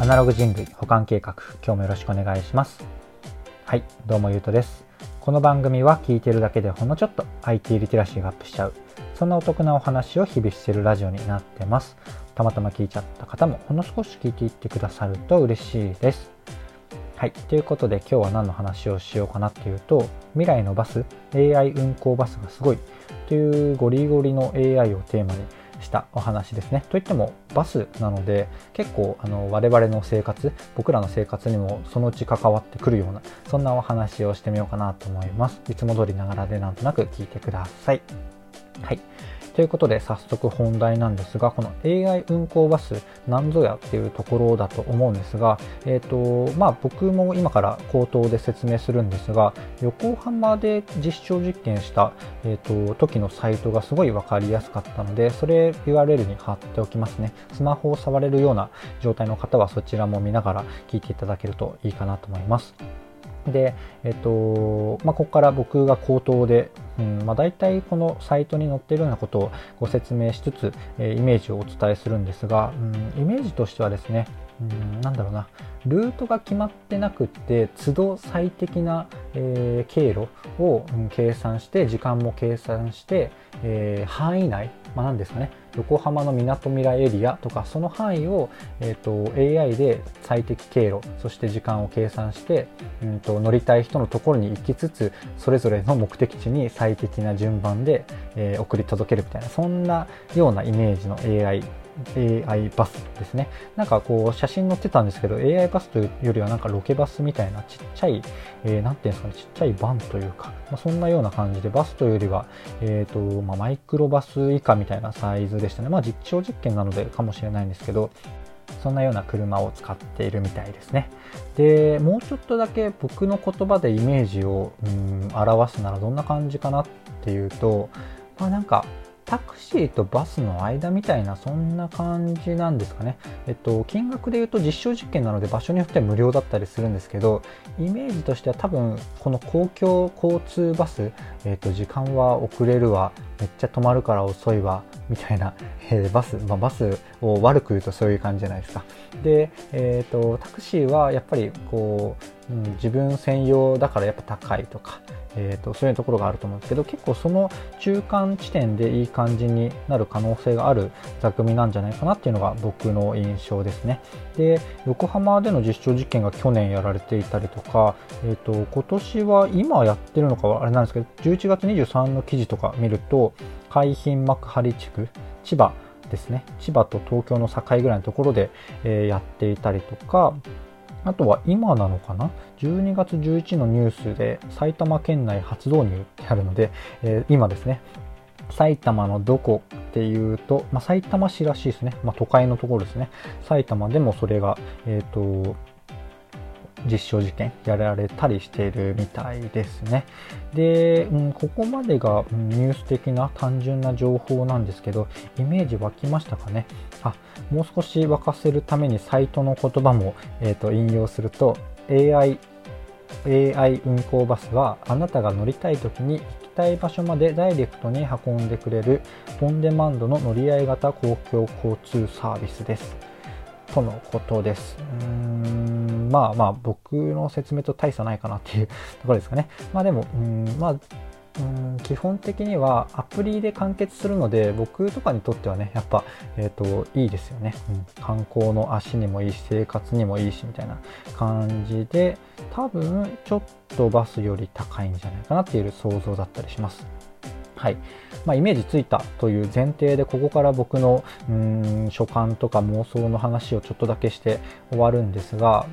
アナログ人類保管計画今日もよろしくお願いします。はいどうもゆうとです。この番組は聞いてるだけでほんのちょっと IT リテラシーがアップしちゃう。そんなお得なお話を日々してるラジオになってます。たまたま聞いちゃった方もほんの少し聞いていってくださると嬉しいです。はい。ということで今日は何の話をしようかなっていうと、未来のバス、AI 運行バスがすごいというゴリゴリの AI をテーマにしたお話ですね。といってもバスなので結構あの我々の生活僕らの生活にもそのうち関わってくるようなそんなお話をしてみようかなと思います。いつも通りながらでなんとなく聞いてください。はい。ということで早速本題なんですがこの AI 運行バスなんぞやっていうところだと思うんですが、えーとまあ、僕も今から口頭で説明するんですが横浜で実証実験した、えーと、時のサイトがすごい分かりやすかったのでそれ URL に貼っておきますねスマホを触れるような状態の方はそちらも見ながら聞いていただけるといいかなと思います。で、えっとまあ、ここから僕が口頭で、うんまあ、大体このサイトに載っているようなことをご説明しつつ、えー、イメージをお伝えするんですが、うん、イメージとしてはですね、うん、なんだろうなルートが決まってなくて都度最適な、えー、経路を、うん、計算して時間も計算して、えー、範囲内、まあ、何ですかね。横浜のみなとみらいエリアとかその範囲を、えーと、AI で最適経路そして時間を計算して、うんと、乗りたい人のところに行きつつそれぞれの目的地に最適な順番で、えー、送り届けるみたいなそんなようなイメージの AI AI バスですね。なんかこう写真載ってたんですけど AI バスというよりはなんかロケバスみたいなちっちゃい、えー、なんていうんですかね、ちっちゃいバンというか、まあ、そんなような感じでバスというよりは、えっ、ー、と、まあ、マイクロバス以下みたいなサイズでしたね。まあ実証実験なのでかもしれないんですけど、そんなような車を使っているみたいですね。で、もうちょっとだけ僕の言葉でイメージをうん表すならどんな感じかなっていうと、まあなんかタクシーとバスの間みたいなそんな感じなんですかね。えっと、金額で言うと実証実験なので場所によっては無料だったりするんですけど、イメージとしては多分この公共交通バス、えっと、時間は遅れるわ、めっちゃ止まるから遅いわ、みたいな、えー、バス、まあ、バスを悪く言うとそういう感じじゃないですか。で、えっ、と、タクシーはやっぱりこう、うん、自分専用だからやっぱ高いとか、えーと、そういうところがあると思うんですけど結構その中間地点でいい感じになる可能性がある座組なんじゃないかなっていうのが僕の印象ですね。で横浜での実証実験が去年やられていたりとか、えーと、今年は今やってるのかはあれなんですけど11月23の記事とか見ると海浜幕張地区千葉ですね。千葉と東京の境ぐらいのところで、えー、やっていたりとかあとは今なのかな ?12 月11のニュースで埼玉県内初導入ってあるので、えー、今ですね、埼玉のどこっていうと、まあ、埼玉市らしいですね。まあ、都会のところですね。埼玉でもそれが、えっ、ー、と、実証実験やられたりしているみたいですね。で、うん、ここまでが、ニュース的な単純な情報なんですけど、イメージ湧きましたかね？あ、もう少し沸かせるためにサイトの言葉も、えーと、引用すると AI, AI 運行バスはあなたが乗りたい時に行きたい場所までダイレクトに運んでくれるオンデマンドの乗り合い型公共交通サービスです。とのことです。うーんまあまあ僕の説明と大差ないかなっていうところですかね。まあでも、うんまあうん基本的にはアプリで完結するので僕とかにとってはねやっぱ、えーと、いいですよね、うん、観光の足にもいいし生活にもいいしみたいな感じで多分ちょっとバスより高いんじゃないかなっていう想像だったりしますはい。まあ、イメージついたという前提でここから僕のうん所感とか妄想の話をちょっとだけして終わるんですが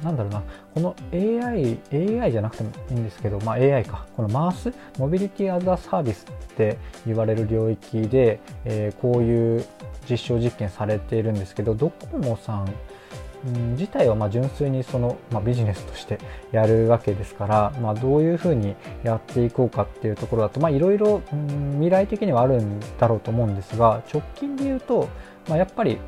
うんなんだろうな。この AI, AI じゃなくてもいいんですけど、まあ、AI か。このマース？モビリティアザサービスって言われる領域で、えー、こういう実証実験されているんですけどドコモさん自体はま純粋にその、まあ、ビジネスとしてやるわけですから、まあ、どういうふうにやっていこうかっていうところだといろいろ未来的にはあるんだろうと思うんですが直近で言うと、まあ、やっぱり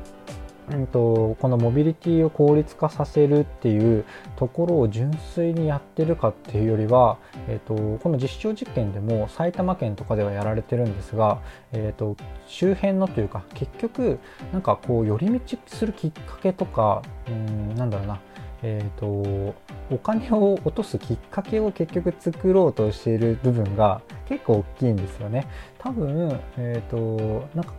うんと、このモビリティを効率化させるっていうところを純粋にやってるかっていうよりは、えーと、この実証実験でも埼玉県とかではやられてるんですが、えーと、周辺のというか結局なんかこう寄り道するきっかけとかうんなんだろうなえーと、お金を落とすきっかけを結局作ろうとしている部分が結構大きいんですよね。多分、えーとなんか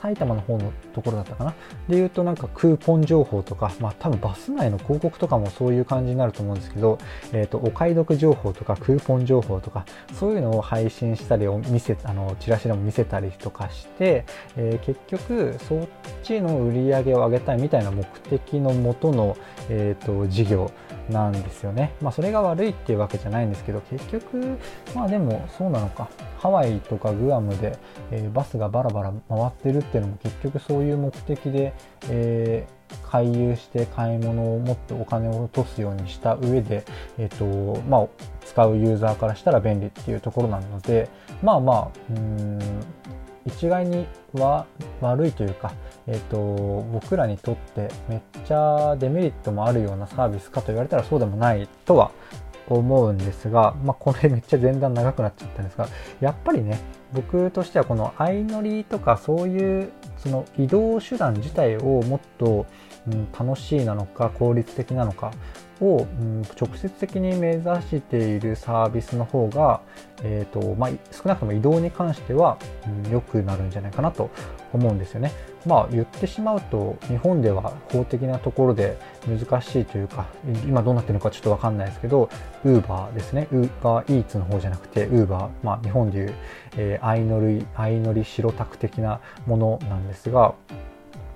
埼玉の方のところだったかな？で言うとなんかクーポン情報とか、まあ多分バス内の広告とかもそういう感じになると思うんですけど、え、ー、と、お買い得情報とかクーポン情報とか、そういうのを配信したりを見せ、あの、チラシでも見せたりとかして、えー、結局そっちの売り上げを上げたいみたいな目的のもとの、え、ー、と、事業なんですよね。まあそれが悪いっていうわけじゃないんですけど、結局、まあでもそうなのか。ハワイとかグアムで、えー、バスがバラバラ回ってるっていうのも結局そういう目的で、えー、回遊して買い物を持ってお金を落とすようにした上で、えーとまあ、使うユーザーからしたら便利っていうところなのでまあまあうん一概には悪いというか、えーと、僕らにとってめっちゃデメリットもあるようなサービスかと言われたらそうでもないとは思うんですが、まあ、これめっちゃ前段長くなっちゃったんですがやっぱりね僕としてはこの相乗りとかそういうその移動手段自体をもっと、うん、楽しいなのか効率的なのかを、直接的に目指しているサービスの方が、えーとまあ、少なくとも移動に関しては良、くなるんじゃないかなと思うんですよね。まあ言ってしまうと日本では法的なところで難しいというか今どうなってるのかちょっとわかんないですけど Uber ですね Uber Eats の方じゃなくて Uber、まあ、日本でいう、相乗り相乗り白タク的なものなんですが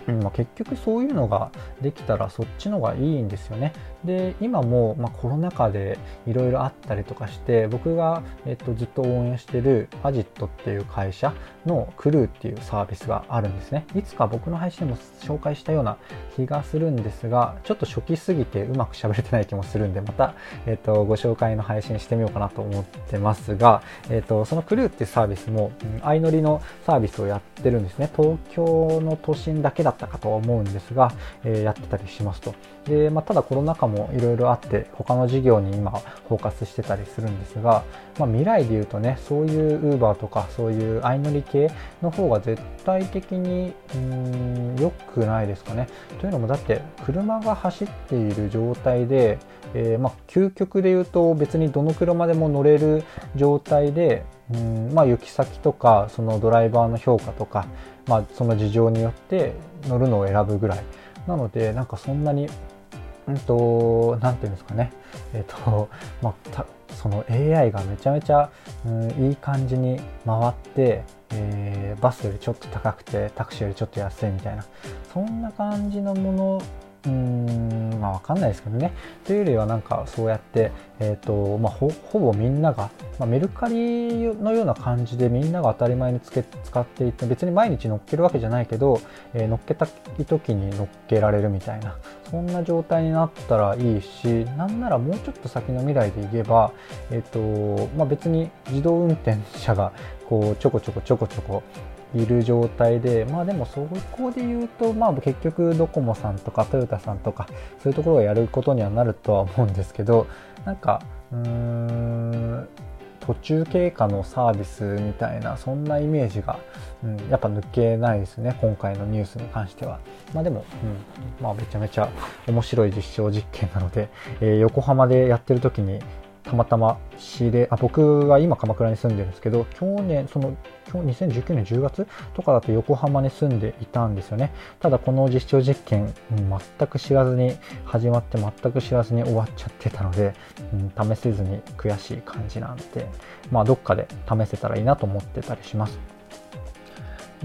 まあ、結局そういうのができたらそっちのがいいんですよね。で今も、まあ、コロナ禍でいろいろあったりとかして僕が、えっと、ずっと応援してるアジットっていう会社のクルーっていうサービスがあるんですね。いつか僕の配信でも紹介したような気がするんですがちょっと初期すぎてうまく喋れてない気もするんでまた、えっと、ご紹介の配信してみようかなと思ってますが、えっと、そのクルーっていうサービスも、相乗りのサービスをやってるんですね。東京の都心だけだったかと思うんですが、えー、やってたりしますと。で、まあ、ただコロナ禍もいろいろあって他の事業に今フォーカスしてたりするんですが、まあ、未来で言うとねそういう Uber とかそういう相乗り系の方が絶対的に良くないですかね。というのもだって車が走っている状態で、えー、まあ、究極で言うと別にどの車でも乗れる状態でうんまあ、行き先とかそのドライバーの評価とか、まあ、その事情によって乗るのを選ぶぐらいなのでなんかそんなにうんとなんていうんですかね。えっ、とまあその AI がめちゃめちゃ、うん、いい感じに回って、えー、バスよりちょっと高くてタクシーよりちょっと安いみたいな。そんな感じのものうーんまあ分かんないですけどね。というよりはなんかそうやって、えーとまあ、ほぼみんなが、まあ、メルカリのような感じでみんなが当たり前につけ使っていて別に毎日乗っけるわけじゃないけど、えー、乗っけたい時に乗っけられるみたいなそんな状態になったらいいしなんならもうちょっと先の未来でいけば、えーとまあ、別に自動運転車がこうちょこちょこちょこちょこいる状態でまあでもそこで言うとまあ結局ドコモさんとかトヨタさんとかそういうところをやることにはなるとは思うんですけどなんかうん途中経過のサービスみたいなそんなイメージが、うん、やっぱ抜けないですね今回のニュースに関しては。まあでも、うん、まあめちゃめちゃ面白い実証実験なので、えー、横浜でやってる時にたまたま仕入れあ僕が今鎌倉に住んでるんですけど去年その今日2019年10月とかだと横浜に住んでいたんですよね。ただこの実証実験、全く知らずに始まって全く知らずに終わっちゃってたので、うん、試せずに悔しい感じなんでまあどっかで試せたらいいなと思ってたりします。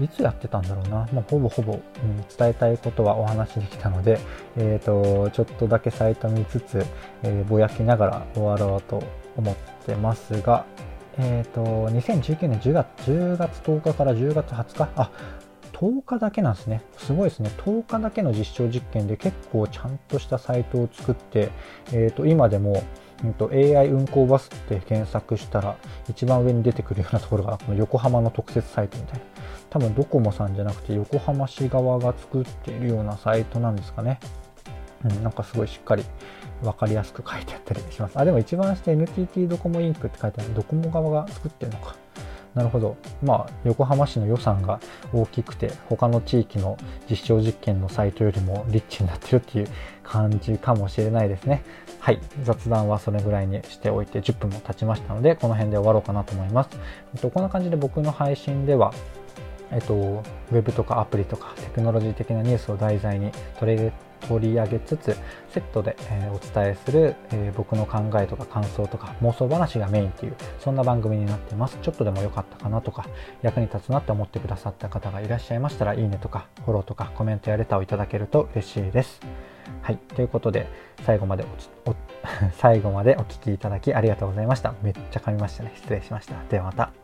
いつやってたんだろうな、まあ、ほぼほぼ、うん、伝えたいことはお話できたので、えーと、ちょっとだけサイト見つつ、えー、ぼやきながら終わろうと思ってますが、えーと、2019年10月 ,10 月10日から10月20日あ10日だけなんですね。すごいですね。10日だけの実証実験で結構ちゃんとしたサイトを作って、えー、と今でも、うんと、AI 運行バスって検索したら一番上に出てくるようなところがこの横浜の特設サイトみたいな多分ドコモさんじゃなくて横浜市側が作っているようなサイトなんですかね。うん、なんかすごいしっかり分かりやすく書いてあったりします。あ、でも一番下 NTT ドコモインクって書いてあるドコモ側が作ってるのか。なるほど。まあ、横浜市の予算が大きくて、他の地域の実証実験のサイトよりもリッチになってるっていう感じかもしれないですね。はい。雑談はそれぐらいにしておいて10分も経ちましたので、この辺で終わろうかなと思います。えっと、こんな感じで僕の配信では、えっと、ウェブとかアプリとかテクノロジー的なニュースを題材に取り取り上げつつセットで、えー、お伝えする、えー、僕の考えとか感想とか妄想話がメインっていうそんな番組になってます。ちょっとでも良かったかなとか役に立つなって思ってくださった方がいらっしゃいましたらいいねとかフォローとかコメントやレターをいただけると嬉しいです。はい。ということで最後までお 最後までお聴きいただきありがとうございました。めっちゃ噛みましたね。失礼しました。ではまた。